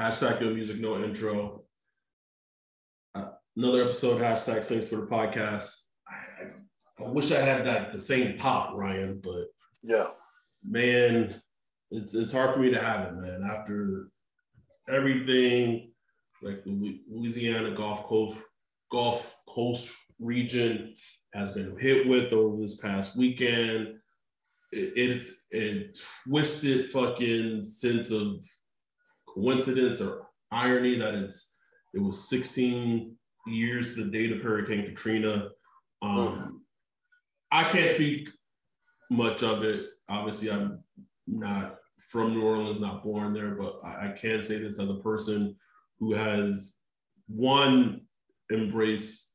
Hashtag no music, no intro. Uh, another episode, hashtag thanks for the podcast. I, I, I wish I had that the same pop, Ryan, but yeah, man, it's it's hard for me to have it, man. After everything, like the Louisiana Gulf Coast Gulf Coast region has been hit with over this past weekend. It, it's a twisted fucking sense of coincidence or irony that it's it was 16 years to the date of Hurricane Katrina. Um, mm. I can't speak much of it. Obviously, I'm not from New Orleans, not born there, but I, I can say this as a person who has one embraced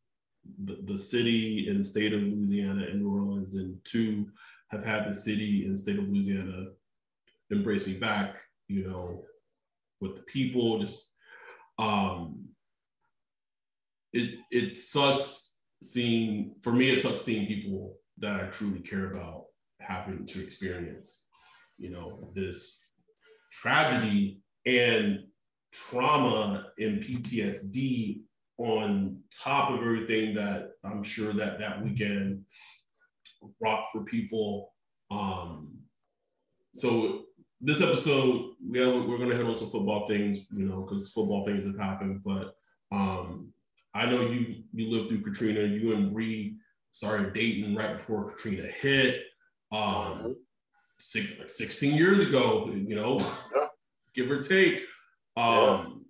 the, the city and state of Louisiana and New Orleans, and two have had the city and state of Louisiana embrace me back. You know, with the people, just um, it it sucks seeing for me. It sucks seeing people that I truly care about having to experience you know, this tragedy and trauma and PTSD on top of everything that I'm sure that that weekend brought for people. Um, so this episode, yeah, we're gonna hit on some football things, you know, because football things have happened. But um, I know you you lived through Katrina. You and Bree started dating right before Katrina hit. Um, six, like 16 years ago, you know, yeah. give or take. Um,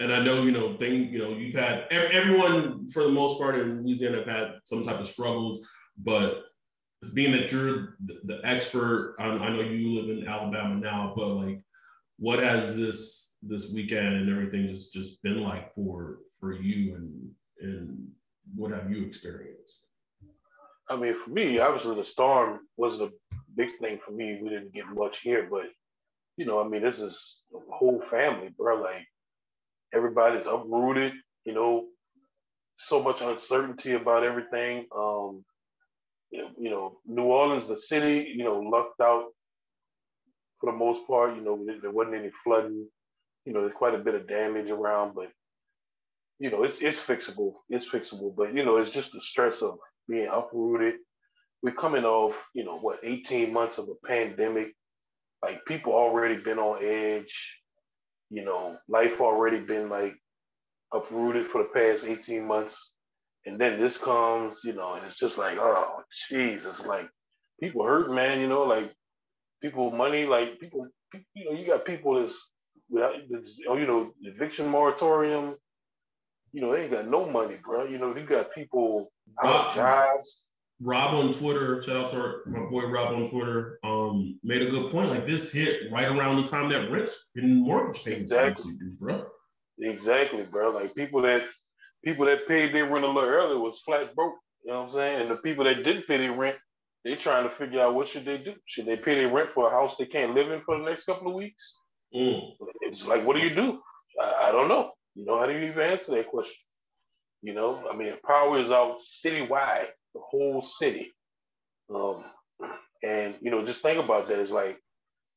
yeah. And I know, you know, thing, you know, you've had everyone for the most part in Louisiana have had some type of struggles, but being that you're the, expert, I, I know you live in Alabama now, but like, what has this this weekend and everything just just been like for for you and and what have you experienced? I mean, for me, obviously the storm was the big thing for me. We didn't get much here, but you know, I mean, this is a whole family, bro. Like everybody's uprooted. You know, so much uncertainty about everything. Um, you know, New Orleans, the city, you know, lucked out for the most part. You know, there wasn't any flooding. You know, there's quite a bit of damage around, but you know, it's it's fixable. It's fixable. But you know, it's just the stress of being uprooted, we're coming off, you know, what, 18 months of a pandemic. Like people already been on edge, you know, life already been like uprooted for the past 18 months. And then this comes, you know, and it's just like, oh, Jesus, like people hurt, man, you know, like people money, like people, you know, you got people that's without, oh, you know, eviction moratorium, you know, they ain't got no money, bro. You know, you got people out of jobs. Rob on Twitter, shout out to our, my boy Rob on Twitter, um, made a good point. Like this hit right around the time that rent and mortgage payments exactly, bro. Exactly, bro. Like people that people that paid their rent a little earlier was flat broke. You know what I'm saying? And the people that didn't pay their rent, they trying to figure out what should they do. Should they pay their rent for a house they can't live in for the next couple of weeks? Mm. It's like, what do you do? I, I don't know. You know, how do you even answer that question? You know, I mean, power is out citywide the whole city. Um, and you know, just think about that. It's like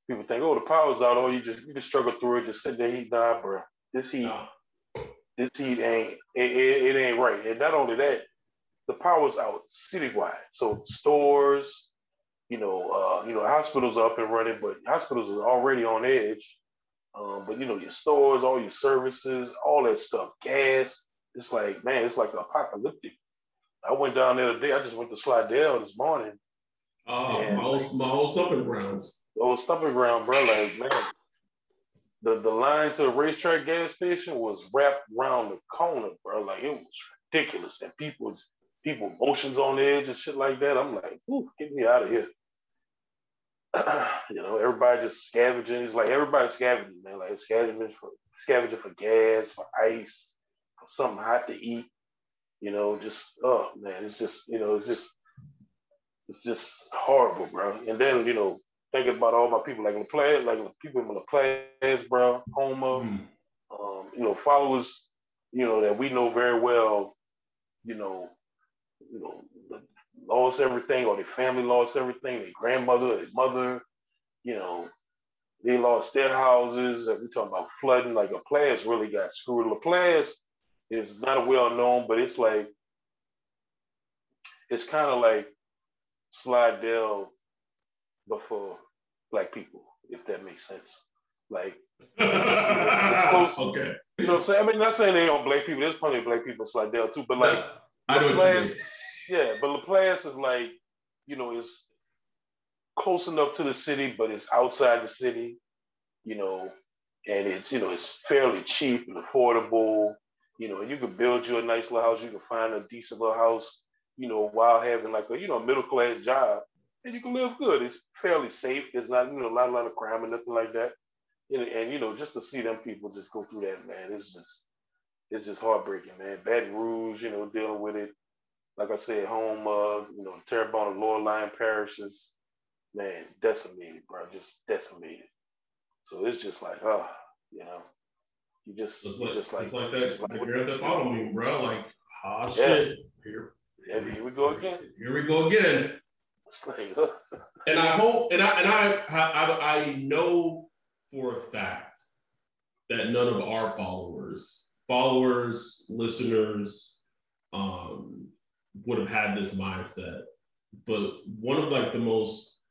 people think, oh, the power's out. Oh, you just you just struggle through it. Just sit there, heat die, bro. This heat, no. This heat ain't it, it, it, ain't right. And not only that, the power's out citywide. So stores, you know, uh, you know, hospitals up and running, but hospitals are already on edge. Um, but you know, your stores, all your services, all that stuff, gas. It's like, man, it's like apocalyptic I went down there today. I just went to Slidell this morning. Oh, my old, my old stumping grounds. Old stomping ground, bro. Like, man, the, the line to the RaceTrac gas station was wrapped around the corner, bro. Like, it was ridiculous. And people, people motions on edge and shit like that. I'm like, Ooh, get me out of here. you know, everybody just scavenging. It's like everybody scavenging, man. Like scavenging for, scavenging for gas, for ice, for something hot to eat. You know, just oh man, it's just you know, it's just it's just horrible, bro. And then you know, thinking about all my people like LaPlace, like people in LaPlace, bro, Houma, mm. um, you know, followers, you know, that we know very well, you know, you know, lost everything, or their family lost everything, their grandmother, their mother, you know, they lost their houses. We talking about flooding. Like a LaPlace really got screwed. LaPlace is not well known, but it's like it's kind of like Slidell before black people, if that makes sense. Like it's close. okay. You know what I'm saying? I mean, not saying they don't black people. There's plenty of black people in Slidell too, but like I know LaPlace, yeah, but LaPlace is like, you know, it's close enough to the city, but it's outside the city, you know, and it's, you know, it's fairly cheap and affordable. You know, you can build you a nice little house, you can find a decent little house, you know, while having like a, you know, middle class job, and you can live good. It's fairly safe. There's not, you know, a lot, a lot of crime and nothing like that. And, and you know, just to see them people just go through that, man, it's just, it's just heartbreaking, man. Baton Rouge, you know, dealing with it. Like I said, home, of you know, Terrebonne, Lower Line parishes, man, decimated, bro, just decimated. So it's just like, oh, you know, you just, it's like, just like, it's like that. Like, you're at the bottom, bro. Like, oh shit, here, yeah, here we go again. Here we go again. And I hope, and I, and I, I, I know for a fact that none of our followers, followers, listeners, um, would have had this mindset. But one of like the most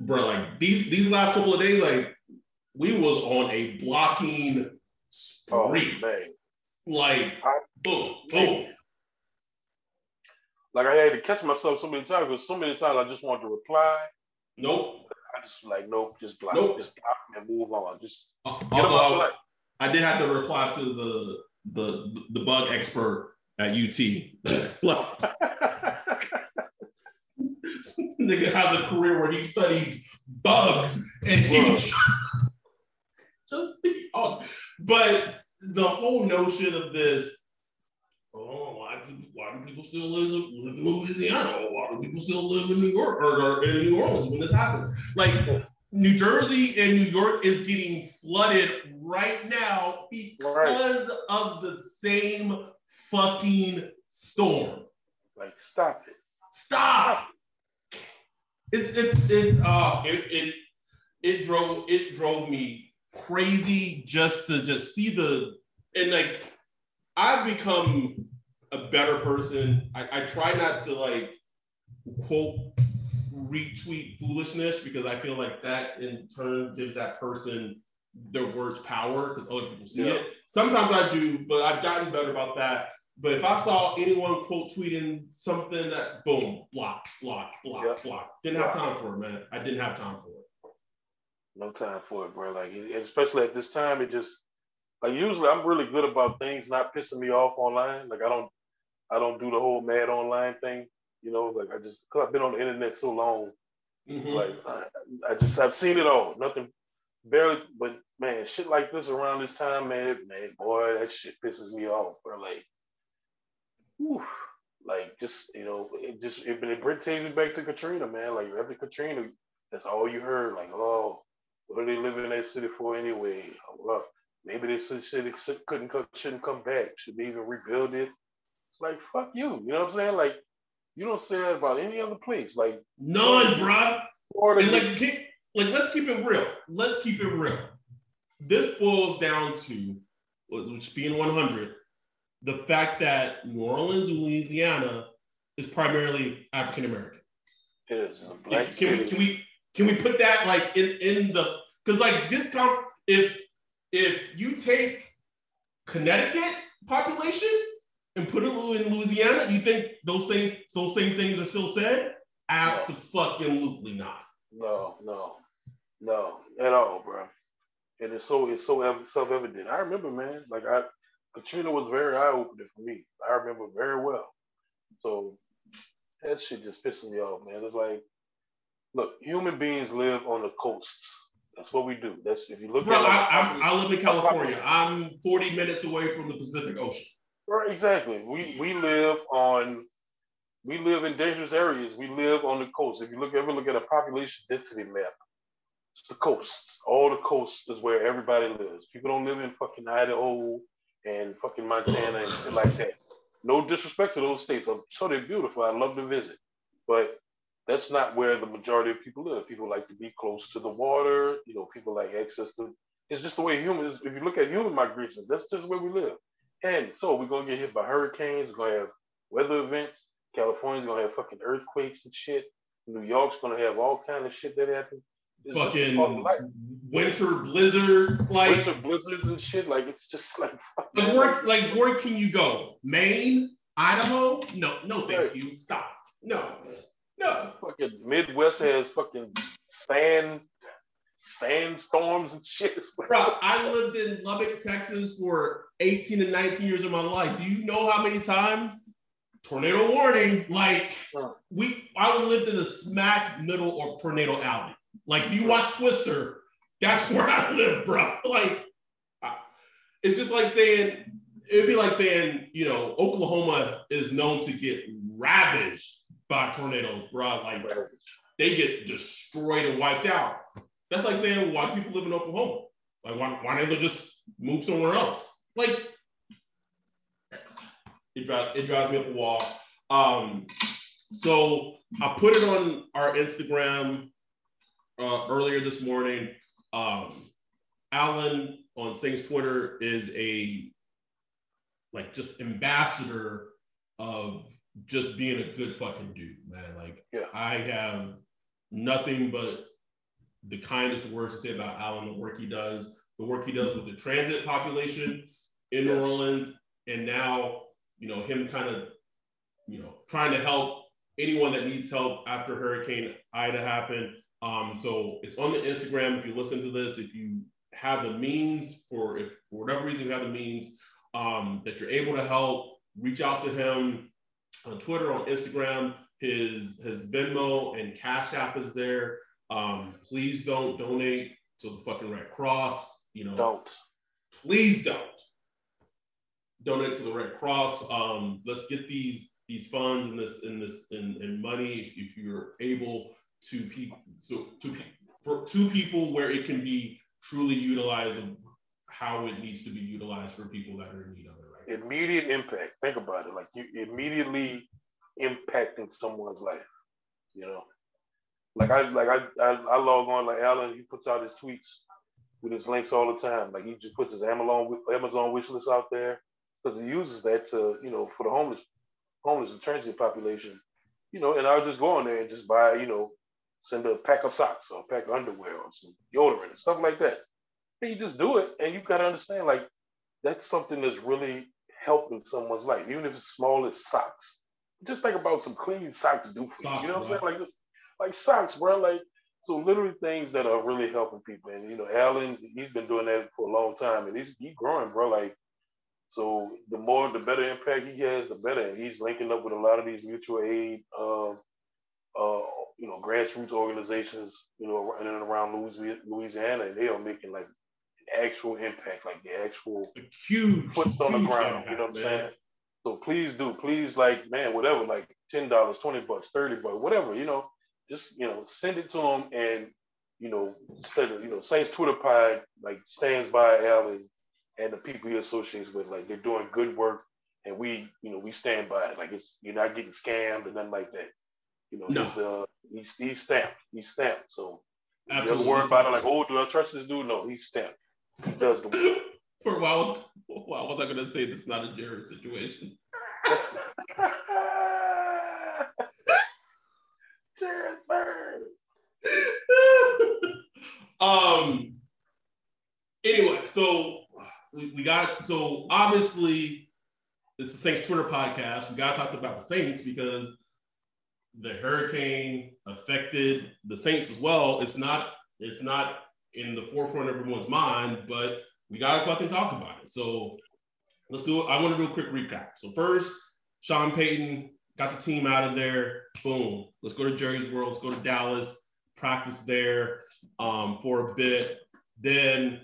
bro, like these these last couple of days, like we was on a blocking spree. Oh, like boom, boom. Like I had to catch myself so many times because so many times I just wanted to reply. Nope. I just like nope, just block, nope. just block and move on. Just uh, although I, I did have to reply to the the the bug expert at UT. nigga has a career where he studies bugs and he just oh, but the whole notion of this why people still live, live in Louisiana why do people still live in New York or, or in New Orleans when this happens like New Jersey and New York is getting flooded right now because right. of the same fucking storm. Like, stop it. Stop it's it's it uh it, it it drove it drove me crazy just to just see the and like I've become a better person. I, I try not to like quote retweet foolishness because I feel like that in turn gives that person their words power because other people see yeah. it. Sometimes I do, but I've gotten better about that. But if I saw anyone quote tweeting something that boom, block, block, block, yep. block. Didn't have time for it, man. I didn't have time for it. No time for it, bro. Like especially at this time, it just like usually I'm really good about things not pissing me off online. Like I don't I don't do the whole mad online thing. You know, like I just cause I've been on the internet so long. Mm-hmm. Like I, I, just I've seen it all. Nothing barely but man, shit like this around this time, man, man, boy, that shit pisses me off, bro. Like whew, like just you know, it just it, it takes me back to Katrina, man. Like after Katrina, that's all you heard. Like, oh, what are they living in that city for anyway? Well, maybe this city couldn't shouldn't come back. Should they even rebuild it? It's like fuck you. You know what I'm saying? Like you don't say that about any other place. Like none, bruh. And like, keep, like let's keep it real. Let's keep it real. This boils down to, which being 100, the fact that New Orleans, Louisiana, is primarily African American. It is. Can, can, we, can we can we put that like in in the because like this time if if you take Connecticut population and put it in Louisiana, you think those things those same things are still said? Absolutely not. No, no, no, at all, bro. And it's so it's so self evident. I remember, man. Like I Katrina was very eye opening for me. I remember very well. So that shit just pissing me off, man. It's like, look, human beings live on the coasts. That's what we do. That's if you look Bro, at. Like, I, I, I live in California. I'm 40 minutes away from the Pacific Ocean. Right, exactly. We we live on we live in dangerous areas. We live on the coast. If you look ever look at a population density map, it's the coast. All the coast is where everybody lives. People don't live in fucking Idaho and fucking Montana and shit like that. No disrespect to those states. I'm sure they're beautiful. I love to visit. But that's not where the majority of people live. People like to be close to the water. You know, people like access to. It's just the way humans. If you look at human migrations, that's just where we live. And so we're gonna get hit by hurricanes. We're gonna have weather events. California's gonna have fucking earthquakes and shit. New York's gonna have all kind of shit that happens. It's fucking winter blizzards, like winter blizzards and shit. Like it's just like like where like where can you go? Maine, Idaho? No, no, thank right. you. Stop. No, no. Fucking Midwest has fucking sand sandstorms and shit. Bro, I lived in Lubbock, Texas for 18 and 19 years of my life. Do you know how many times tornado warning? Like we I lived in the smack middle of tornado alley. Like if you watch Twister, that's where I live, bro. Like it's just like saying it'd be like saying, you know, Oklahoma is known to get ravaged by tornadoes, bro. Like they get destroyed and wiped out. That's like saying why people live in Oklahoma. Like why why don't they just move somewhere else? Like it drives it drives me up a wall. Um, so I put it on our Instagram uh, earlier this morning. Um, Alan on Saints Twitter is a like just ambassador of just being a good fucking dude, man. Like yeah. I have nothing but the kindest words to say about Alan, the work he does, the work he does with the transit population in yes. New Orleans, and now you know him kind of you know trying to help anyone that needs help after Hurricane Ida happened. Um, so it's on the Instagram. If you listen to this, if you have the means for if for whatever reason you have the means um, that you're able to help, reach out to him on Twitter, on Instagram. His his Venmo and Cash App is there. Um, please don't donate to the fucking Red Cross. You know, don't. Please don't donate to the Red Cross. Um, let's get these these funds and this in this in, in money if, if you're able to people so to for two people where it can be truly utilized and how it needs to be utilized for people that are in need of it right? Immediate impact. Think about it. Like you immediately impacting someone's life you know? Like i like i i, I log on like alan he puts out his tweets with his links all the time. Like he just puts his amazon amazon wish list out there because he uses that to you know for the homeless homeless and transient population you know and i'll just go on there and just buy you know send a pack of socks or a pack of underwear or some deodorant and stuff like that. And you just do it, and you've got to understand, like that's something that's really helping someone's life, even if it's small as socks. Just think about some clean socks do for socks, you. You know what I'm saying? Like like socks, bro. Like so, literally things that are really helping people. And you know, Alan, he's been doing that for a long time, and he's he's growing, bro. Like so, the more, the better impact he has, the better. He's linking up with a lot of these mutual aid. Um, uh, you know, grassroots organizations, you know, in and around Louisiana, and they are making like actual impact, like the actual a huge foot on the ground. Impact, you know what I'm saying? So please do, please, like, man, whatever, like ten dollars, twenty bucks, thirty bucks, whatever, you know, just you know, send it to them, and you know, instead of you know, Saints Twitter Pod like stands by and the people he associates with, like they're doing good work, and we, you know, we stand by it. Like it's you're not getting scammed and nothing like that. You know, no. he's uh he's he's stamped. He's stamped. So Absolutely. you ever worry about it like, oh, do I trust this dude? No, he's stamped. He does the work. For a while, why was I gonna say this is not a Jared situation? Jared Bird. um anyway, so we, we got so obviously it's the Saints Twitter podcast. We got to talk about the Saints because the hurricane affected the Saints as well. It's not it's not in the forefront of everyone's mind, but we gotta fucking talk about it. So let's do it. I want to do a quick recap. So first, Sean Payton got the team out of there. Boom. Let's go to Jerry's World. Let's go to Dallas. Practice there. um, for a bit. Then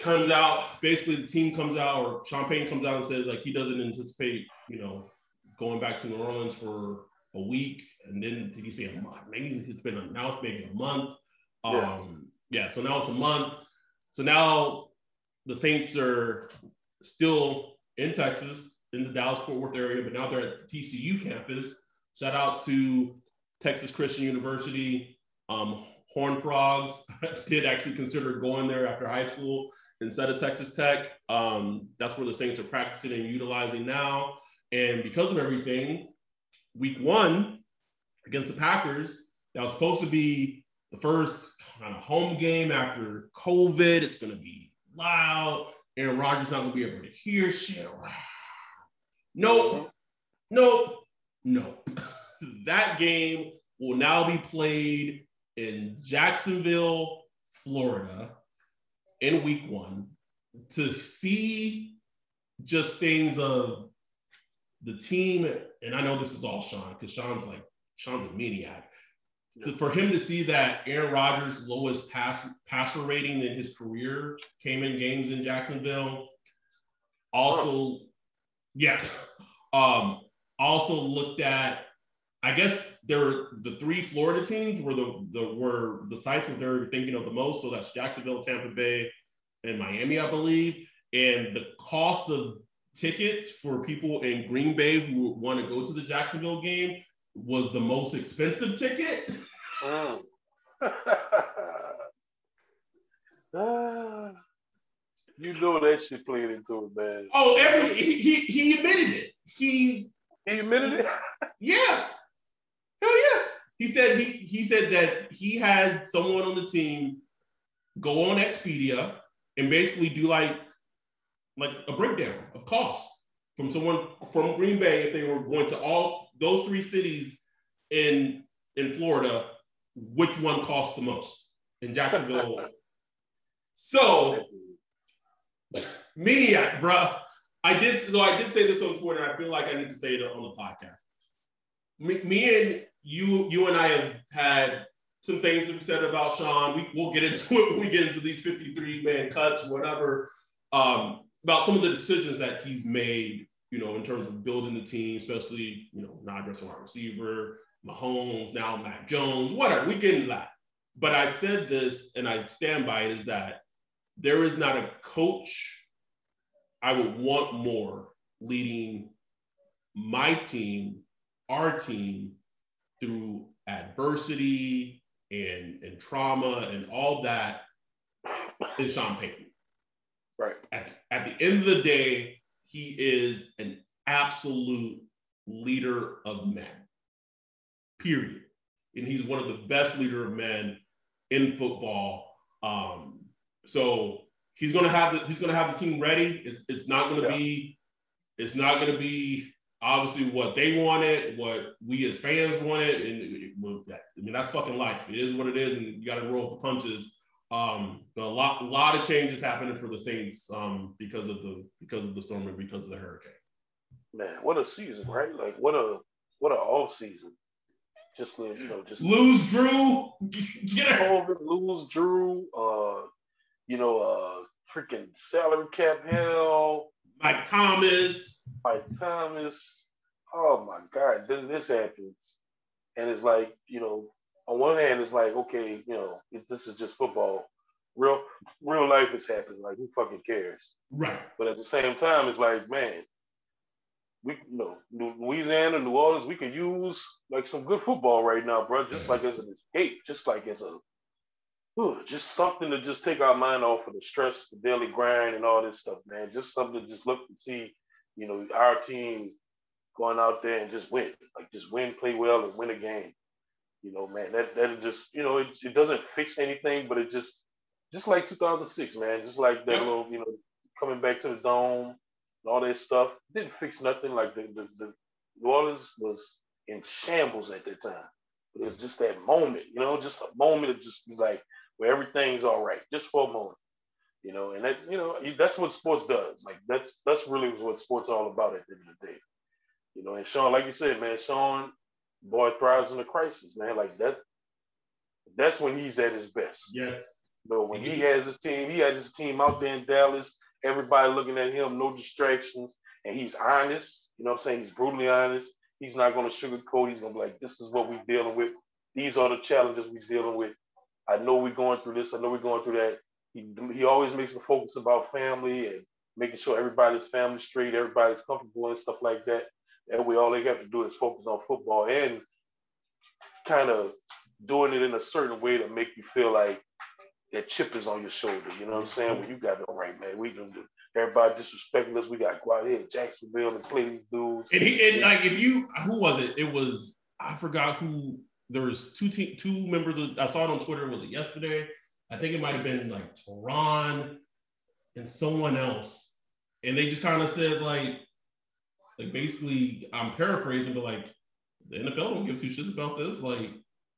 comes out, basically the team comes out, or Payton comes out and says like he doesn't anticipate, you know, going back to New Orleans for a week. And then did he say a month? Maybe it's been announced maybe a month. Um, yeah. yeah, so now it's a month. So now the Saints are still in Texas, in the Dallas Fort Worth area, but now they're at the TCU campus. Shout out to Texas Christian University. Um, Horn Frogs did actually consider going there after high school instead of Texas Tech. Um, that's where the Saints are practicing and utilizing now. And because of everything, week one against the Packers, that was supposed to be the first kind of home game after COVID. It's going to be loud. Aaron Rodgers not going to be able to hear shit. Nope. Nope. Nope. that game will now be played in Jacksonville, Florida in week one to see just things of the team. And I know this is all Sean because Sean's like, Sean's a maniac. Yeah. For him to see that Aaron Rodgers' lowest pass, passer rating in his career came in games in Jacksonville. Also, oh. yeah. Um, also looked at I guess there were the three Florida teams were the, the were the sites where they were thinking of the most. So that's Jacksonville, Tampa Bay, and Miami, I believe. And the cost of tickets for people in Green Bay who want to go to the Jacksonville game was the most expensive ticket. Mm. you know that shit played into it, man. Oh, every he, he, he admitted it. He he admitted it. yeah. He said he he said that he had someone on the team go on Expedia and basically do like like a breakdown of cost from someone from Green Bay if they were going to all those three cities in in Florida, which one costs the most in Jacksonville? so maniac, bruh. I did so I did say this on Twitter. I feel like I need to say it on the podcast. Me, me and you you and I have had some things to be said about Sean. We, we'll get into it when we get into these 53 man cuts, whatever, um, about some of the decisions that he's made, you know, in terms of building the team, especially, you know, not addressing wide receiver, Mahomes, now Mac Jones, whatever. We get into that. But I said this and I stand by it is that there is not a coach I would want more leading my team, our team, through adversity and, and trauma and all that is Sean Payton. Right. At, at the end of the day, he is an absolute leader of men, period. And he's one of the best leader of men in football. Um, so he's gonna have the he's gonna have the team ready. It's it's not gonna yeah. be it's not gonna be obviously what they wanted, what we as fans wanted, and I mean that's fucking life. It is what it is, and you got to roll with the punches. Um, a lot, a lot of changes happening for the Saints um, because of the because of the storm and because of the hurricane. Man, what a season, right? Like what a what a off season. Just you know, just lose Drew, get COVID, lose Drew. Uh, you know, uh, freaking salary cap hell. Mike Thomas. Mike Thomas. Oh my God, then this happens. And it's like, you know, on one hand, it's like, okay, you know, this is just football. Real real life is happening. Like, who fucking cares? Right. But at the same time, it's like, man, we you know, Louisiana, New Orleans, we could use like some good football right now, bro. Just like as an escape, just like as a whew, just something to just take our mind off of the stress, the daily grind, and all this stuff, man. Just something to just look and see, you know, our team going out there and just win, like just win, play well, and win a game. You know, man, that that just, you know, it, it doesn't fix anything, but it just, just like 2006, man, just like that little, you know, coming back to the dome and all that stuff, didn't fix nothing. Like the the, the New Orleans was in shambles at that time. It was mm. just that moment, you know, just a moment of just like where everything's all right, just for a moment. You know, and that you know that's what sports does. Like that's that's really what sports all about at the end of the day. You know, and Sean, like you said, man, Sean, boy thrives in a crisis, man. Like that's that's when he's at his best. Yes. But when he has his team, he has his team out there in Dallas. Everybody looking at him, no distractions, and he's honest. You know what I'm saying? He's brutally honest. He's not going to sugarcoat. He's going to be like, "This is what we're dealing with. These are the challenges we're dealing with. I know we're going through this. I know we're going through that." He he always makes the focus about family and making sure everybody's family straight, everybody's comfortable and stuff like that. That way, all they have to do is focus on football and kind of doing it in a certain way to make you feel like that chip is on your shoulder. You know what I'm saying? Mm-hmm. When you got it all right, man. We can do everybody disrespecting us. We got to go out here in Jacksonville and play these dudes. And he and like if you who was it? It was I forgot who there was two te- two members of, I saw it on Twitter, was it yesterday? I think it might have been like Terron and someone else. And they just kind of said like like basically I'm paraphrasing, but like the NFL don't give two shits about this. Like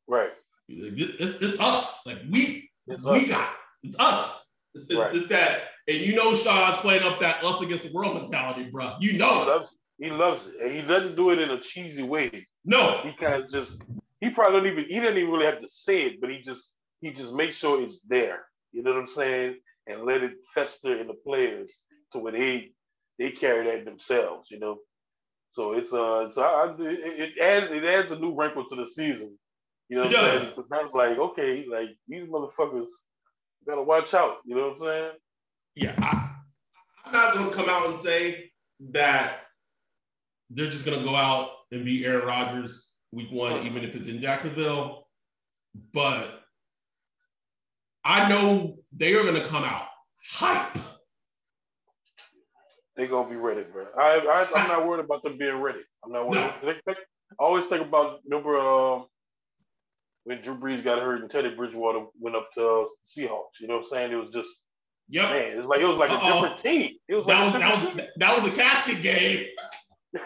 right. It's, it's us. Like we it's we us. got it. it's us. It's, right. it's, that, and you know Sean's playing up that us against the world mentality, bro. You know he loves it. He loves it, and he doesn't do it in a cheesy way. No, he kind of just he probably don't even he didn't even really have to say it, but he just he just makes sure it's there. You know what I'm saying? And let it fester in the players to where they they carry that themselves. You know. So it's uh, so I, it, it adds it adds a new wrinkle to the season you know what I'm saying? So that's like, okay, like these motherfuckers gotta watch out. You know what I'm saying? Yeah, I, I'm not gonna come out and say that they're just gonna go out and beat Aaron Rodgers week one, even if it's in Jacksonville. But I know they are gonna come out hype. They're gonna be ready, bro. I, I am not worried about them being ready. I'm not worried. No. They, they, I always think about remember uh, when Drew Brees got hurt and Teddy Bridgewater went up to uh, Seahawks. You know what I'm saying? It was just Yep. Man, it's like it was like Uh-oh. a different team. It was that like was that was team. that was a casket game.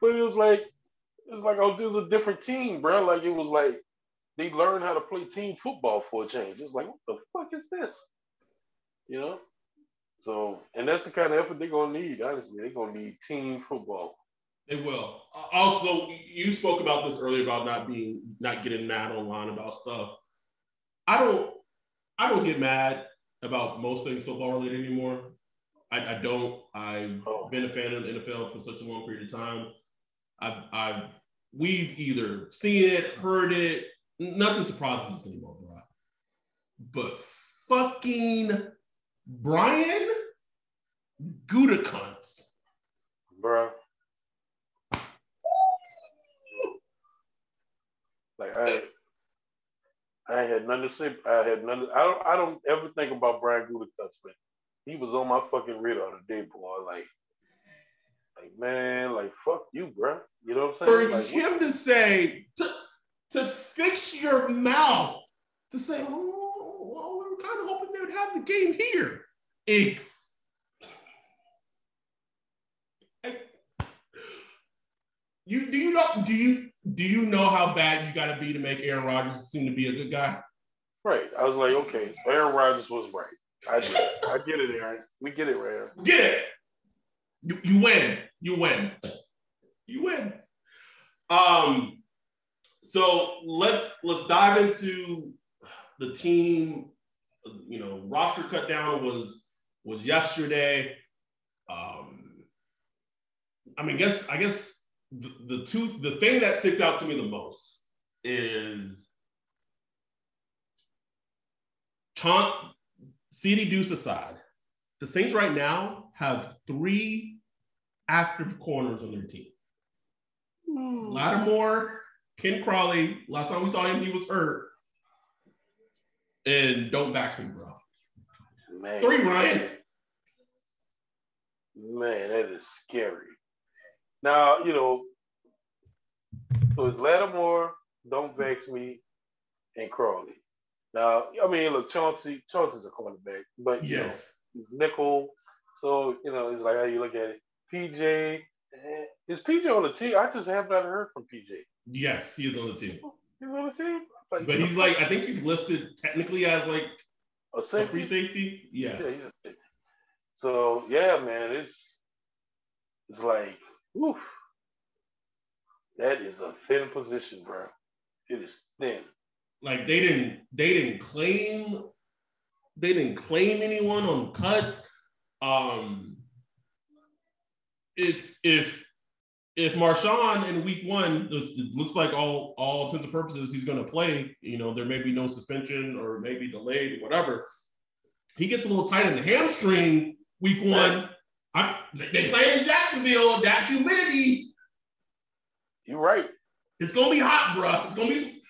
But it was like it was like oh, was a different team, bro. Like it was like they learned how to play team football for a change. It's like, what the fuck is this? You know? So, and that's the kind of effort they're gonna need, honestly. They're gonna need team football. They will. Also, you spoke about this earlier about not being not getting mad online about stuff. I don't I don't get mad about most things football related anymore. I, I don't. I've oh. been a fan of the NFL for such a long period of time. I've, I've we've either seen it, heard it. Nothing surprises us anymore, bro. But fucking Brian Gutekunst, bro. Like I, I had nothing to say. I had nothing. I don't. I don't ever think about Brian Gutekunst, but he was on my fucking radar today, boy. Like, like man, like fuck you, bro. You know what I'm saying? For like, him to say to to fix your mouth to say, oh, well, we were kind of hoping they would have the game here. It's you do you know do you do you know how bad you got to be to make Aaron Rodgers seem to be a good guy? Right. I was like, okay, Aaron Rodgers was right. I. I get it, Aaron. We get it, Aaron. Get it. You, you win. You win. You win. Um. So let's let's dive into the team. You know, roster cut down was was yesterday. Um. I mean, guess I guess the, the two the thing that sticks out to me the most is CD Deuce aside, the Saints right now have three active corners on their team. Mm. Lattimore, Ken Crawley, last time we saw him, he was hurt. And don't back me, bro. Man. Three, Ryan. Man, that is scary. Now, you know, so it's Lattimore, Don't Vex Me, and Crawley. Now, I mean, look, Chauncey, Chauncey's a cornerback, but you yes. know, he's nickel. So, you know, it's like how you look at it. PJ, eh, is PJ on the team? I just have not heard from PJ. Yes, he is on the team. He's on the team? Like, but he's like, I think he's listed technically as like a, a free safety. Yeah. yeah safety. So yeah, man, it's it's like Oof. That is a thin position, bro. It is thin. Like they didn't they didn't claim they didn't claim anyone on cuts. Um if if if Marshon in week one it looks like all all intents and purposes he's going to play, you know, there may be no suspension or maybe delayed, or whatever. He gets a little tight in the hamstring week one. I, they play in Jacksonville. That humidity. You're right. It's gonna be hot, bro. It's gonna be.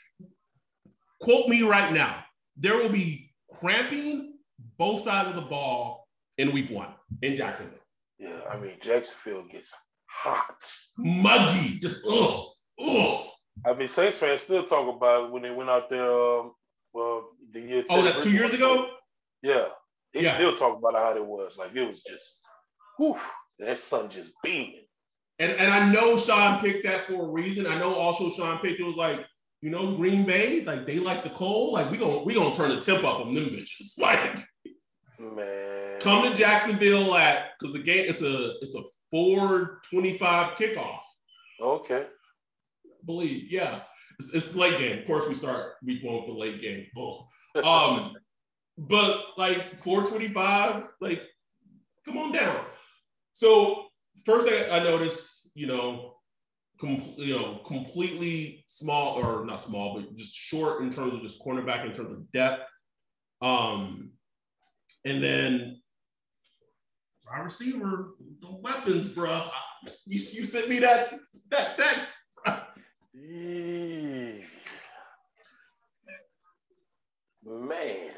Quote me right now. There will be cramping both sides of the ball in week one in Jacksonville. Yeah, I mean Jacksonville gets hot, muggy, just ugh, ugh. I mean Saints fans still talk about when they went out there. Um, well, the year. Oh, that two years ago. Yeah, they yeah. still talk about how it was. Like it was just, whew, that sun just beaming. And and I know Sean picked that for a reason. I know also Sean picked it was like, you know, Green Bay, like they like the cold. Like we gonna we gonna turn the temp up on them bitches. Like man, come to Jacksonville at because the game it's a it's a four twenty five kickoff. Okay. I believe yeah, it's, it's late game. Of course, we start week one with the late game. Um, but like four twenty five, like come on down. So first thing I noticed, you know, com- you know, completely small or not small, but just short in terms of just cornerback in terms of depth. Um, and then wide receiver, the weapons, bro. You, you sent me that that text. Man,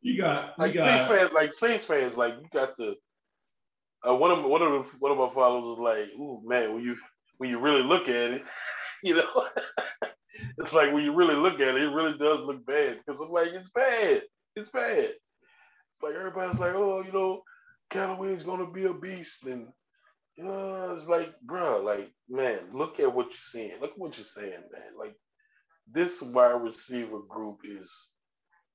you got like you got, Saints fans, like Saints fans, like you got to uh, one of one of the, one of my followers was like, "Ooh, man, when you when you really look at it, you know, it's like when you really look at it, it really does look bad because I'm like, it's bad, it's bad. It's like everybody's like, oh, you know, Callaway's gonna be a beast, and you know, it's like, bro, like, man, look at what you're seeing. Look at what you're saying, man. Like, this wide receiver group is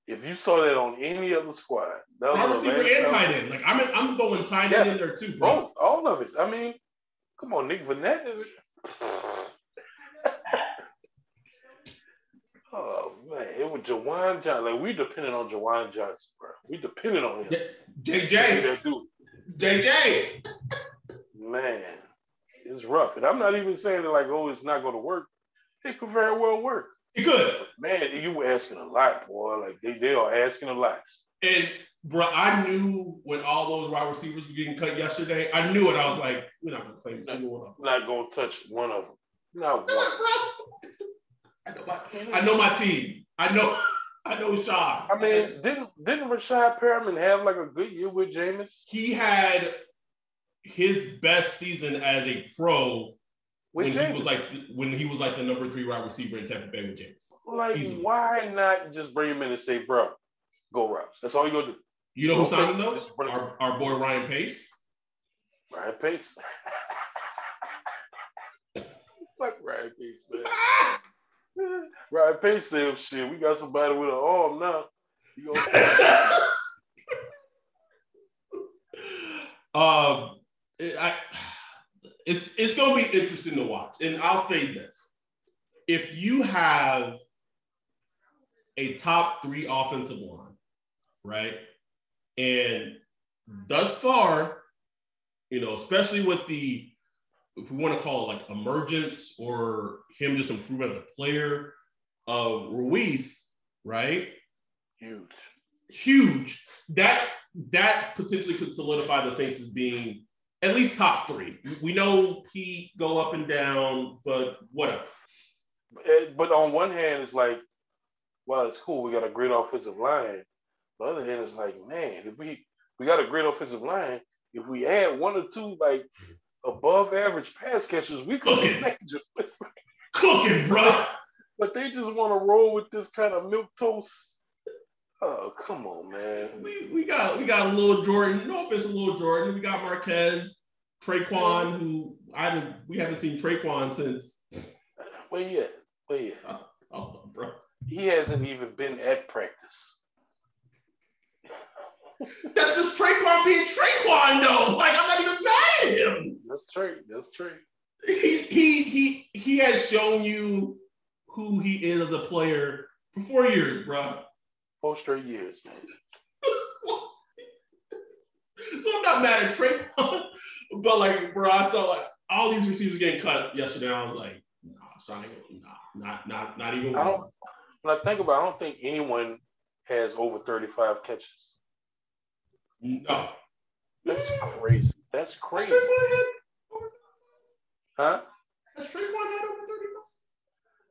if you saw that on any other squad, that wide receiver and tight end. Like I'm, I'm going tight end in there too, bro. Both, all of it. I mean, come on, Nick Vannett. oh man, it was Juwan Johnson. Like we depended on Juwan Johnson, bro. We depended on him. JJ, that dude. JJ. Man, it's rough, and I'm not even saying that like, oh, it's not going to work. It could very well work. He could. Man, you were asking a lot, boy. Like they, they are asking a lot. And bro, I knew when all those wide receivers were getting cut yesterday. I knew it. I was like, we're not gonna claim a single one of them. Not gonna touch one of them. Not one. I know my, I know my team. I know. I know Sean. I mean, didn't didn't Breshad Perriman have like a good year with Jameis? He had his best season as a pro when Jameis. he was like when he was like the number three wide receiver in Tampa Bay with Jameis. Like, Easily. why not just bring him in and say, bro, go routes. That's all you gonna do. You know who signed him though? Our, our boy Ryan Pace. Ryan Pace. Fuck Ryan Pace, man. Ryan Pace said, shit, we got somebody with an arm now. You um, I it's it's going to be interesting to watch. And I'll say this: if you have a top three offensive line, right, and thus far, you know, especially with the if we want to call it like emergence or him just improve as a player of Ruiz, right? Huge. Huge. That that potentially could solidify the Saints as being at least top three. We know he go up and down, but whatever. Eh, but on one hand, it's like, well, it's cool. We got a great offensive line. The other hand, it's like, man, if we we got a great offensive line, if we add one or two like above average pass catchers, we could be just cooking, bro. But they just want to roll with this kind of milk toast Oh, come on, man. We, we got we got a little Jordan. No offense, a little Jordan. We got Marquez, Tre'Quan, who I haven't we haven't seen Tre'Quan since. Where you at? Where you at? Oh, oh, bro. He hasn't even been at practice. That's just Tre'Quan being Tre'Quan, though. Like I'm not even mad at him. That's true. That's true. he he he he has shown you who he is as a player for four years, bro. Four straight years, man. so I'm not mad at Tre'Quan, but like, bro, I saw like all these receivers getting cut yesterday. I was like, nah, Sean, nah, not not not even. I don't. When I think about, it, I don't think anyone has over 35 catches. No, that's mm. crazy. That's crazy. Huh? Has Tre'Quan had over 35?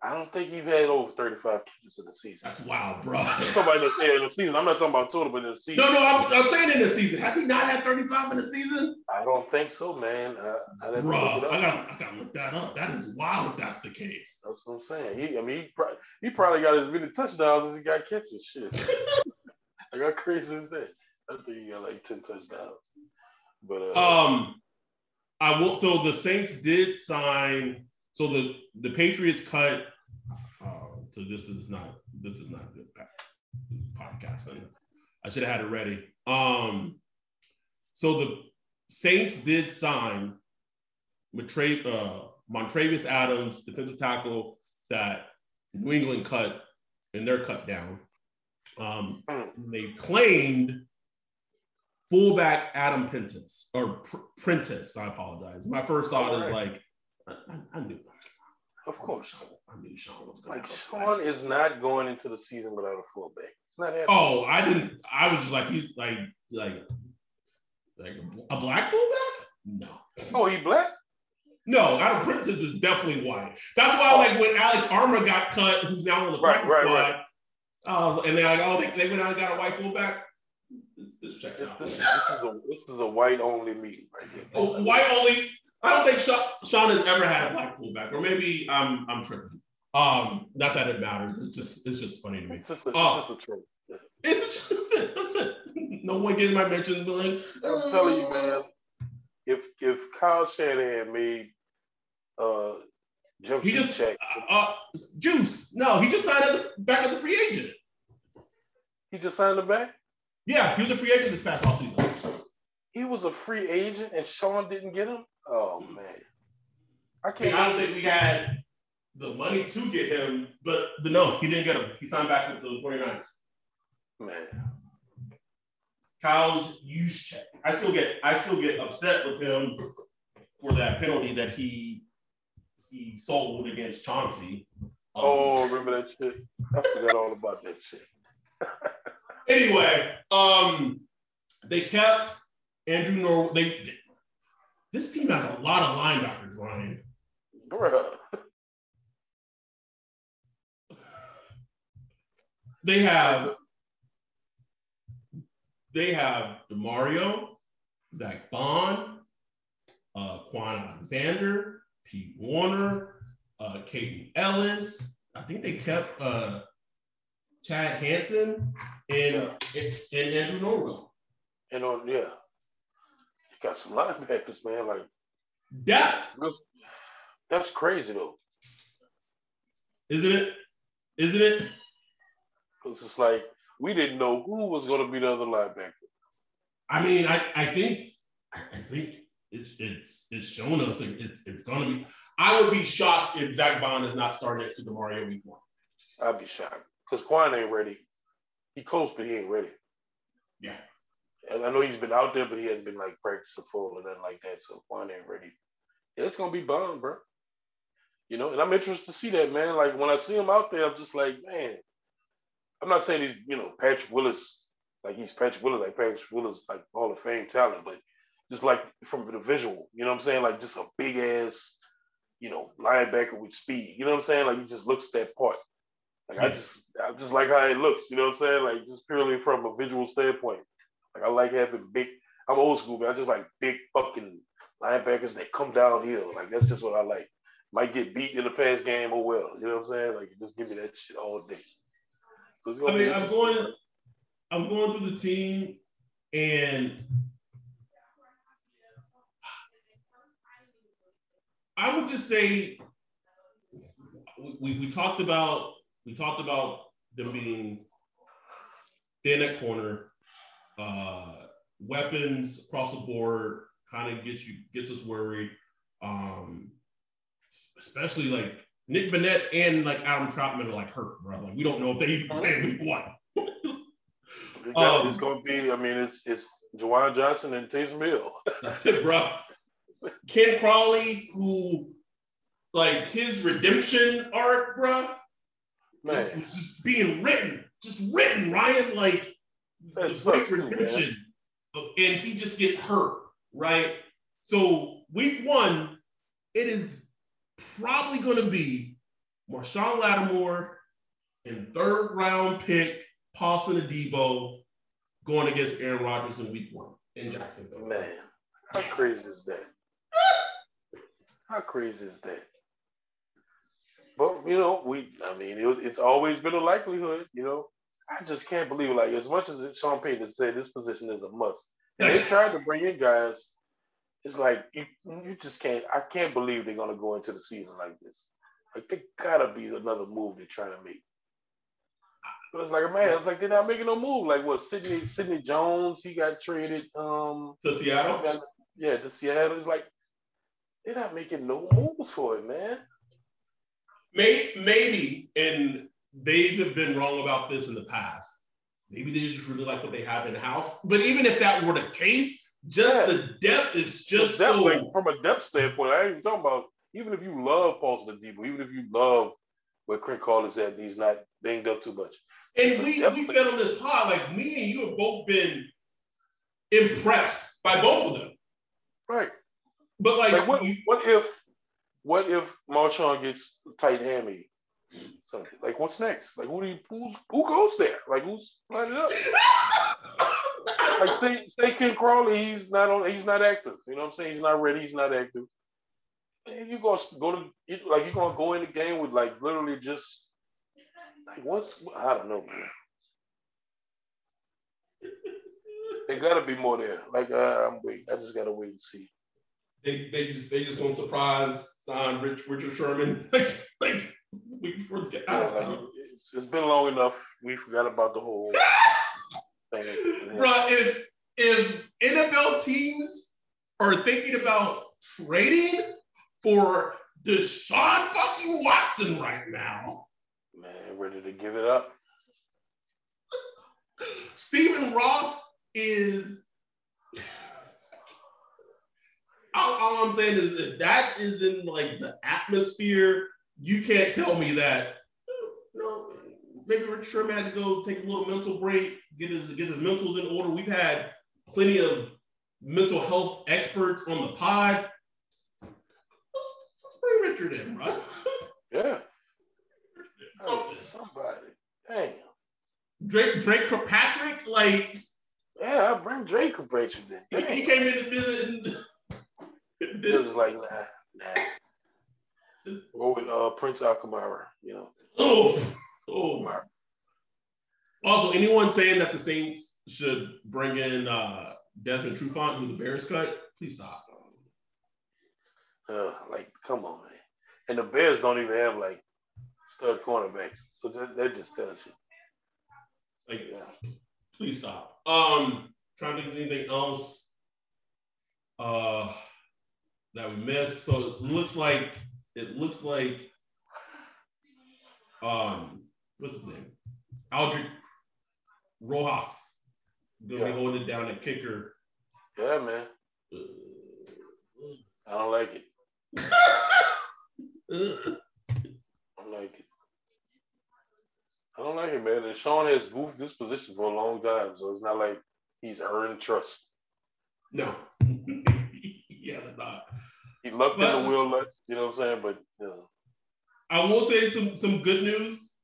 I don't think he's had over 35 catches in the season. That's wild, bro. I'm in the, season. I'm not talking about total, but in the season. No, no, I'm, I'm saying in the season. Has he not had 35 in the season? I don't think so, man. I, I bro, I got I gotta look that up. That is wild if that's the case. That's what I'm saying. He, I mean, he, probably, he probably got as many touchdowns as he got catches. Shit. I got crazy as that. I think he got like 10 touchdowns. But uh, um, I will. So the Saints did sign. So the the Patriots cut so this is not this is not good podcasting. I should have had it ready. Um, so the Saints did sign Matra- uh, Montravius Adams, defensive tackle that New England cut in their cut down. Um, they claimed fullback Adam Prentice or Pr- Prentice. I apologize. My first thought is like, I, I, knew. Of course. I knew Sean was going like Sean is not going into the season without a fullback. It's not happening. Oh, I didn't. I was just like he's like like like a black fullback. No. Oh, he black? No, Adam Prentice is definitely white. That's why, oh. like, when Alex Armah got cut, who's now on the practice right, squad, right. I was, and they're like, oh, they, they went out and got a white fullback. This, checks this, out. This, this, is a this is a white only meeting right here. Oh, white only. I don't think Sean, Sean has ever had a black fullback, or maybe I'm I'm tripping. Um, not that it matters. It's just it's just funny to me. It's just a, uh, it's just a trope. It's a, that's it. That's it. No one getting my mention. Like, I'm telling you, man. If if Kyle Shanahan made uh Jim he just check, uh, uh, Juice. No, he just signed the, back as the free agent. He just signed the back. Yeah, he was a free agent this past offseason. He was a free agent, and Sean didn't get him. Oh man, I can't. I don't think we had the money to get him, but but no, he didn't get him. He signed back with the 49ers. Man. Kyle Juszczyk. I still get I still get upset with him for that penalty that he he sold against Chauncey. Um, oh, remember that shit? I forgot all about that shit. anyway, um, they kept Andrew Nor. They this team has a lot of linebackers, Ryan. They have they have Demario, Zack Baun, uh, Kwon Alexander, Pete Werner, uh, Kaden Elliss. I think they kept uh, Chad Hansen and, yeah. and, and Andrew Norwell. And on yeah, you got some linebackers, man. Like depth. That's, that's crazy though. Isn't it? Isn't it? Because it's like we didn't know who was going to be the other linebacker. I mean, I, I think I think it's it's it's shown us it's it's going to be. I would be shocked if Zack Baun is not starting next to Demario week one. I'd be shocked because Kwon ain't ready. He close, but he ain't ready. Yeah. And I know he's been out there, but he hasn't been like practicing full or nothing like that. So Kwon ain't ready. Yeah, it's gonna be Baun, bro. You know, and I'm interested to see that, man. Like when I see him out there, I'm just like, man, I'm not saying he's, you know, Patrick Willis, like he's Patrick Willis, like Patrick Willis, like Hall of Fame talent, but just like from the visual, you know what I'm saying? Like just a big ass, you know, linebacker with speed. You know what I'm saying? Like he just looks at that part. Like. I just I just like how it looks, you know what I'm saying? Like just purely from a visual standpoint. Like I like having big I'm old school, but I just like big fucking linebackers that come downhill. Like that's just what I like. Might get beat in the past game, oh well. You know what I'm saying? Like just give me that shit all day. So I mean, I'm going, I'm going through the team, and I would just say we, we talked about we talked about them being thin at corner, uh, weapons across the board kind of gets you gets us worried. Um, especially like Nick Vannett and like Adam Trautman are like hurt, bro. Like we don't know if they even play week one. um, it's going to be. I mean, it's it's Juwan Johnson and Taysom Hill. that's it, bro. Ken Crawley, who like his redemption arc, bro, man, was just being written, just written, Ryan, like the great redemption, and he just gets hurt, right? So week one, it is probably going to be Marshon Lattimore and third round pick Paulson Adebo going against Aaron Rodgers in week one in Jacksonville. Man, how crazy is that? how crazy is that? But you know, we I mean it was, it's always been a likelihood, you know. I just can't believe it. Like as much as Sean Payton said this position is a must. They tried to bring in guys. It's like you, you just can't I can't believe they're gonna go into the season like this. Like there gotta be another move they're trying to make. But it's like, man, it's like they're not making no move. Like what Sidney Sidney Jones, he got traded um to Seattle. Yeah, to Seattle. It's like they're not making no moves for it, man. Maybe, maybe, and they have been wrong about this in the past. Maybe they just really like what they have in house. But even if that were the case, just yeah. the depth is just depth, so. Like, from a depth standpoint, I ain't even talking about. Even if you love Paulson Adebo, even if you love what Craig Call is at, he's not banged up too much. And we, we said on this pod, like me and you have both been impressed by both of them. Right. But like, like what, what if what if Marshon gets tight hammy? So, like, what's next? Like, who do you who's, who goes there? Like, who's lining up? like, say say Ken Crawley, he's not on, he's not active. You know what I'm saying? He's not ready. He's not active. And you gonna go to like you're gonna go in the game with like literally just like what's I don't know, man. There gotta be more there. Like uh, I'm waiting. I just gotta wait and see they they just they just gonna surprise sign Rich Richard Sherman like like we forget. Yeah, like it's, it's been long enough. We forgot about the whole thing. Bro, if if NFL teams are thinking about trading for Deshaun fucking Watson right now, man, ready to give it up. Stephen Ross is all, all, I'm saying is if that is in like the atmosphere, you can't tell me that. You know, maybe Rich Sherman had to go take a little mental break, get his get his mentals in order. We've had plenty of mental health experts on the pod. Let's, let's bring Richard in, right? Yeah. Something. Somebody. Damn. Drake Dre Kirkpatrick, like. Yeah, I bring Dre Kirkpatrick then. He, he came in and it was like, nah, nah. Go with uh, Prince Amukamara, you know. Oh, oh. Also, anyone saying that the Saints should bring in uh, Desmond Trufant, who the Bears cut, please stop. Uh, like, come on, man. And the Bears don't even have like stud cornerbacks, so that, that just tells you. Like, yeah. please stop. Um, trying to think of anything else. Uh, that we missed. So it looks like it looks like um what's his name? Aldrick Rosas gonna yeah. be holding it down at kicker. Yeah, man. Uh, I don't like it. I don't like it. I don't like it, man. And Sean has goofed this position for a long time, so it's not like he's earned trust. No. Yeah, it's not. He lucked but, in the Wil Lutz, you know what I'm saying? But you know. I will say some some good news.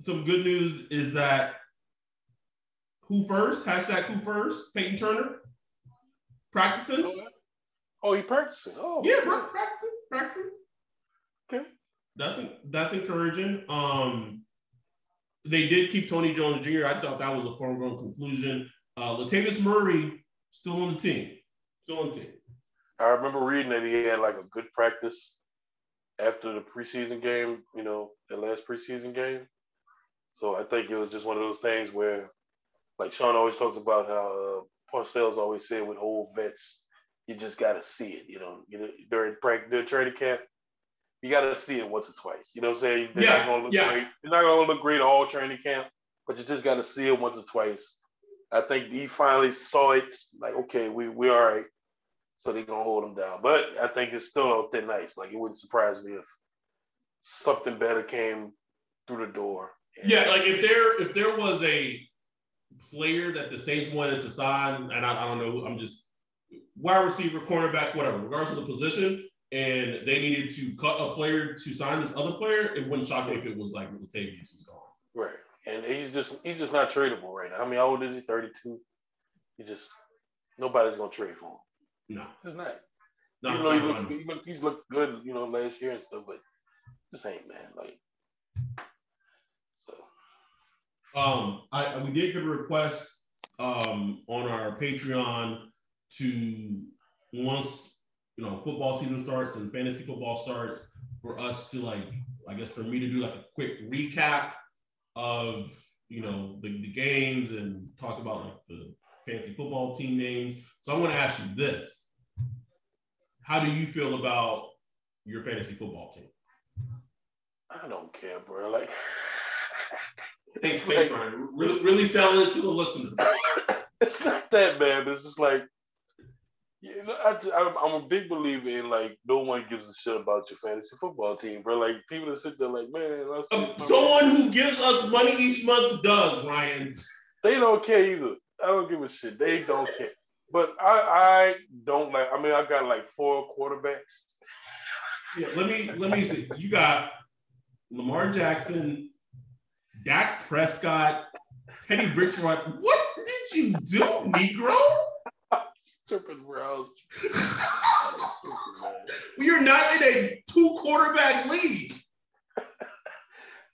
Some good news is that who first? Hashtag who first? Peyton Turner practicing. Oh, oh he practicing. Oh, yeah, bro, practicing, practicing. Okay, that's that's encouraging. Um, they did keep Tony Jones Jr. I thought that was a foregone conclusion. Uh, Latavius Murray still on the team, still on the team. I remember reading that he had like a good practice after the preseason game, you know, the last preseason game. So I think it was just one of those things where, like Sean always talks about how uh, Parcells always said with old vets, you just got to see it, you know, you know, during, during training camp. you got to see it once or twice. You know what I'm saying? They're Yeah, not gonna look yeah. great. They're not gonna look great all training camp, but you just got to see it once or twice. I think he finally saw it. Like, okay, we we all right. So they're gonna hold him down. But I think it's still on thin ice. Like it wouldn't surprise me if something better came through the door. Yeah, like if there if there was a player that the Saints wanted to sign, and I, I don't know, I'm just wide receiver, cornerback, whatever, regardless of the position, and they needed to cut a player to sign this other player, it wouldn't shock me if it was like Latavius was gone. Right. And he's just he's just not tradable right now. I mean, how old is he? 32. He just nobody's gonna trade for him. No, He's not. no, even though he no, looks, no. he's looked good, you know, last year and stuff, but this ain't man. Like, so Um, I I- we did get a request um on our Patreon to once you know football season starts and fantasy football starts for us to like I guess for me to do like a quick recap of you know the, the games and talk about like the fantasy football team names. So I want to ask you this: How do you feel about your fantasy football team? I don't care, bro. Like, Thanks, thanks, Ryan. Really, really sell it to the listeners. it's not that bad, it's just like, you know, I, I'm, I'm a big believer in like no one gives a shit about your fantasy football team, bro. Like people that sit there like, man, Um, someone who gives us money each month does, Ryan. they don't care either. I don't give a shit. They don't care. But I, I don't like. I mean, I got like four quarterbacks. Yeah, let me let me see. You got Lamar Jackson, Dak Prescott, Teddy Bridgewater. What did you do, Negro? Stupid bro. You're not in a two quarterback league.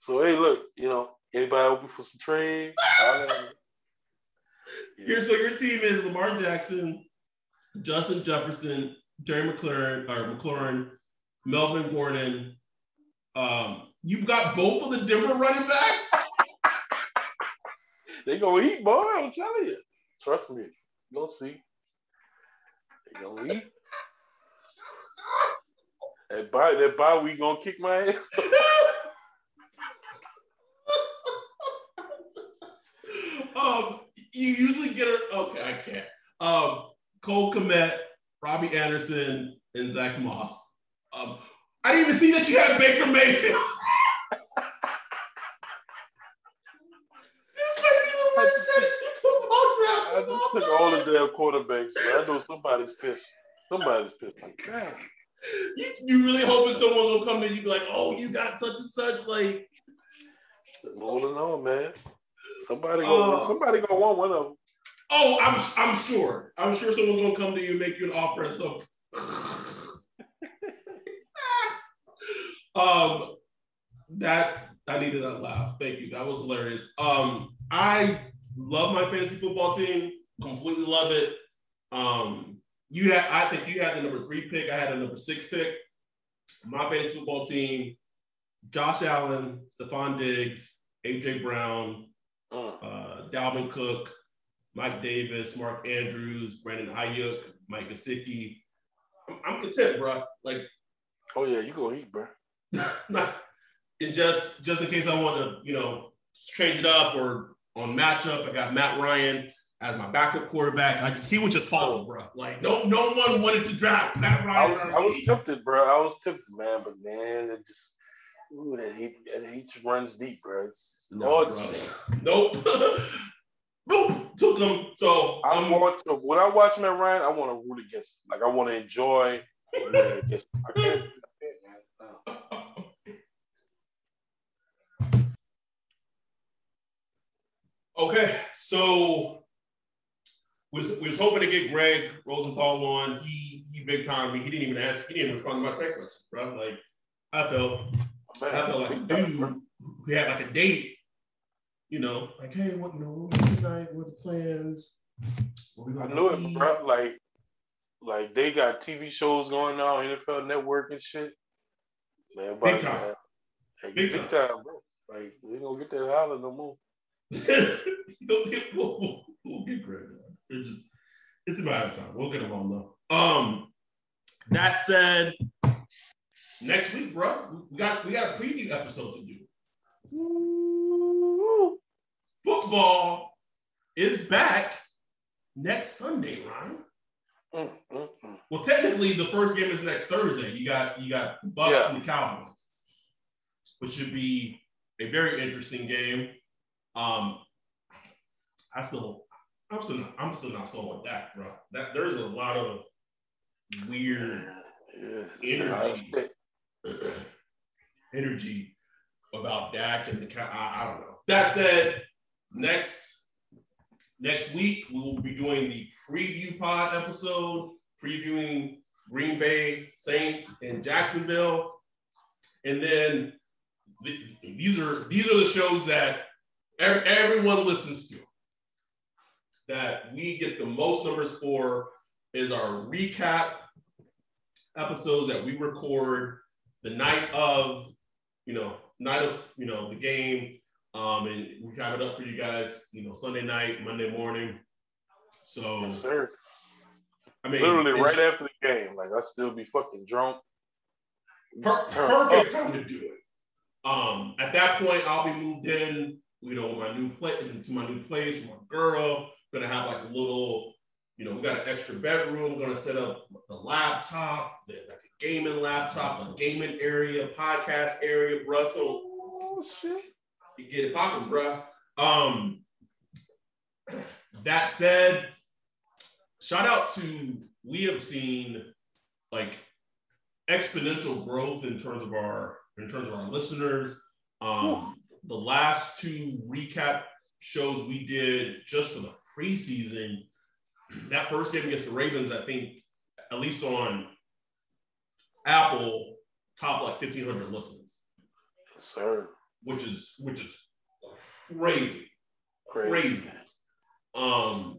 So hey, look, you know, anybody open for some trade? at so your team is Lamar Jackson, Justin Jefferson, Terry McLaurin, or McLaurin, Melvin Gordon. Um, you've got both of the Denver running backs. They gonna eat, boy. I'm telling you. Trust me. You gonna see. They gonna eat. That bye, that bye week gonna kick my ass. um, you usually get a okay. I can't. Um, Cole Kmet, Robby Anderson, and Zack Moss. Um, I didn't even see that you had Baker Mayfield. this might be the worst football draft. I just took all the damn quarterbacks, but I know somebody's pissed. Somebody's pissed. Like, God. You, you really hoping someone will come to you and be like, oh, you got such and such, like, Holding on, man. Somebody gonna Oh. somebody gonna want one of them. oh, I'm I'm sure. I'm sure someone's gonna come to you and make you an offer at some. um, that I needed that laugh. Thank you. That was hilarious. Um, I love my fantasy football team. Completely love it. Um, you had, I think you had the number three pick. I had a number six pick. My fantasy football team: Josh Allen, Stefon Diggs, AJ Brown. Uh, Dalvin Cook, Mike Davis, Mark Andrews, Brandon Aiyuk, Mike Gesicki. I'm, I'm content, bro. Like, Oh yeah, you gonna eat, bro. not, and just just in case I want to, you know, change it up or on matchup, I got Matt Ryan as my backup quarterback. I just he would just follow, bro. Like, no no one wanted to draft Matt I Ryan. was I was tempted, bro. I was tempted, man, but man, it just ooh, that heat that heat runs deep, bro. It's, it's No, bro. Nope. nope. Took him. So I I'm um, want to when I watch Matt Ryan, I want to root against him. Like I want to enjoy against him. I can't, I can't man. Okay, so we was, we was hoping to get Greg Rosenthal on. He he big time me. He didn't even answer. He didn't even respond to my text message, bro. Like I felt I felt like a dude who had like a date. You know, like hey, what you know, what we tonight? What the plans? What we I gonna it, eat? bro. Like, like they got TV shows going on, NFL Network and shit. Man, Big time. Like, Big big, time. time. bro. Like we gonna get that holler no more. Don't get, we'll, we'll, we'll get Greg on. It's just it's a matter of time. We'll get him on though. Um, that said, next week, bro, we got we got a preview episode to do. Football is back next Sunday, Ryan. Mm, mm, mm. Well, technically, the first game is next Thursday. You got you got the Bucs yeah. and the Cowboys, which should be a very interesting game. Um, I still, I'm still, not, I'm still not sold with that, bro. That there's a lot of weird energy, energy about Dak and the. I, I don't know. That said, next next week we will be doing the preview pod episode, previewing Green Bay Saints and Jacksonville, and then the, these are these are the shows that every, everyone listens to. That we get the most numbers for is our recap episodes that we record the night of, you know, night of, you know, the game. Um, and we have it up for you guys, you know, Sunday night, Monday morning. So, yes, sir. I mean, literally right after the game, like I still be fucking drunk. Per- perfect time to do it. Um, at that point, I'll be moved in, you know, my new place to my new place with my girl. Gonna have like a little you know, we got an extra bedroom, gonna set up the laptop, the, like gaming laptop, a gaming area, podcast area, bro. So, oh shit. You get it popping, bro. Um that said, shout out to we have seen like exponential growth in terms of our in terms of our listeners. Um, the last two recap shows we did just for the preseason that first game against the Ravens, I think, at least on Apple, top like 1,500 listens. Yes, sir. Which is which is crazy. Crazy. crazy. Um,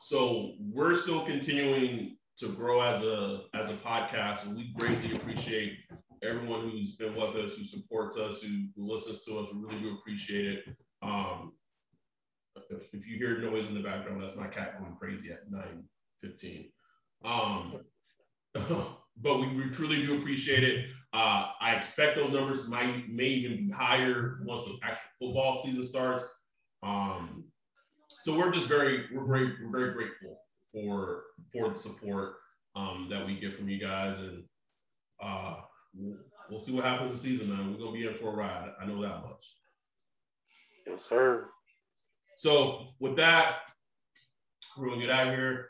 so we're still continuing to grow as a as a podcast, and we greatly appreciate everyone who's been with us, who supports us, who, listens to us. We really do appreciate it. Um, if, if you hear noise in the background, that's my cat going crazy at nine fifteen. Um, but we, we, truly do appreciate it. Uh, I expect those numbers might may even be higher once the actual football season starts. Um, so we're just very we're very we're very grateful for for the support um, that we get from you guys, and uh, we'll, we'll see what happens this season. Man, we're gonna be in for a ride. I know that much. Yes, sir. So with that, we're gonna get out of here.